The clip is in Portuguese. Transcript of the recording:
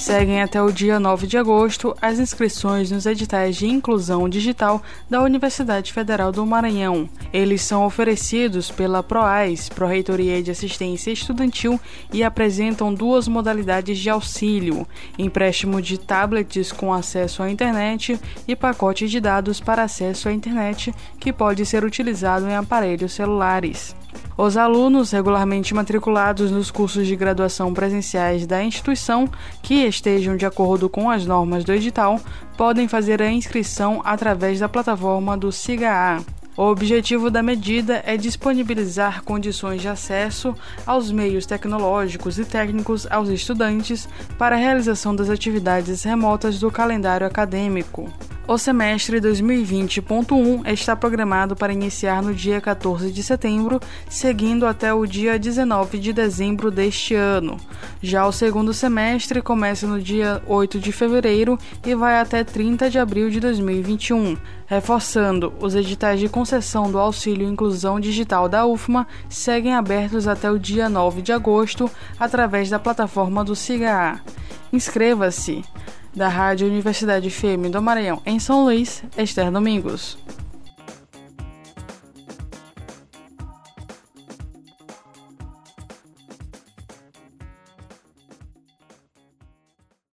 Seguem até o dia 9 de agosto as inscrições nos editais de inclusão digital da Universidade Federal do Maranhão. Eles são oferecidos pela PROAS, Pró-Reitoria de Assistência Estudantil, e apresentam duas modalidades de auxílio: empréstimo de tablets com acesso à internet e pacote de dados para acesso à internet, que pode ser utilizado em aparelhos celulares. Os alunos regularmente matriculados nos cursos de graduação presenciais da instituição, que estejam de acordo com as normas do edital, podem fazer a inscrição através da plataforma do SIGA-A. O objetivo da medida é disponibilizar condições de acesso aos meios tecnológicos e técnicos aos estudantes para a realização das atividades remotas do calendário acadêmico. O semestre 2020.1 está programado para iniciar no dia 14 de setembro, seguindo até o dia 19 de dezembro deste ano. Já o segundo semestre começa no dia 8 de fevereiro e vai até 30 de abril de 2021. Reforçando, os editais de concessão do auxílio inclusão digital da UFMA seguem abertos até o dia 9 de agosto através da plataforma do SIGA. Inscreva-se! da Rádio Universidade FM do Maranhão, em São Luís, Esther Domingos.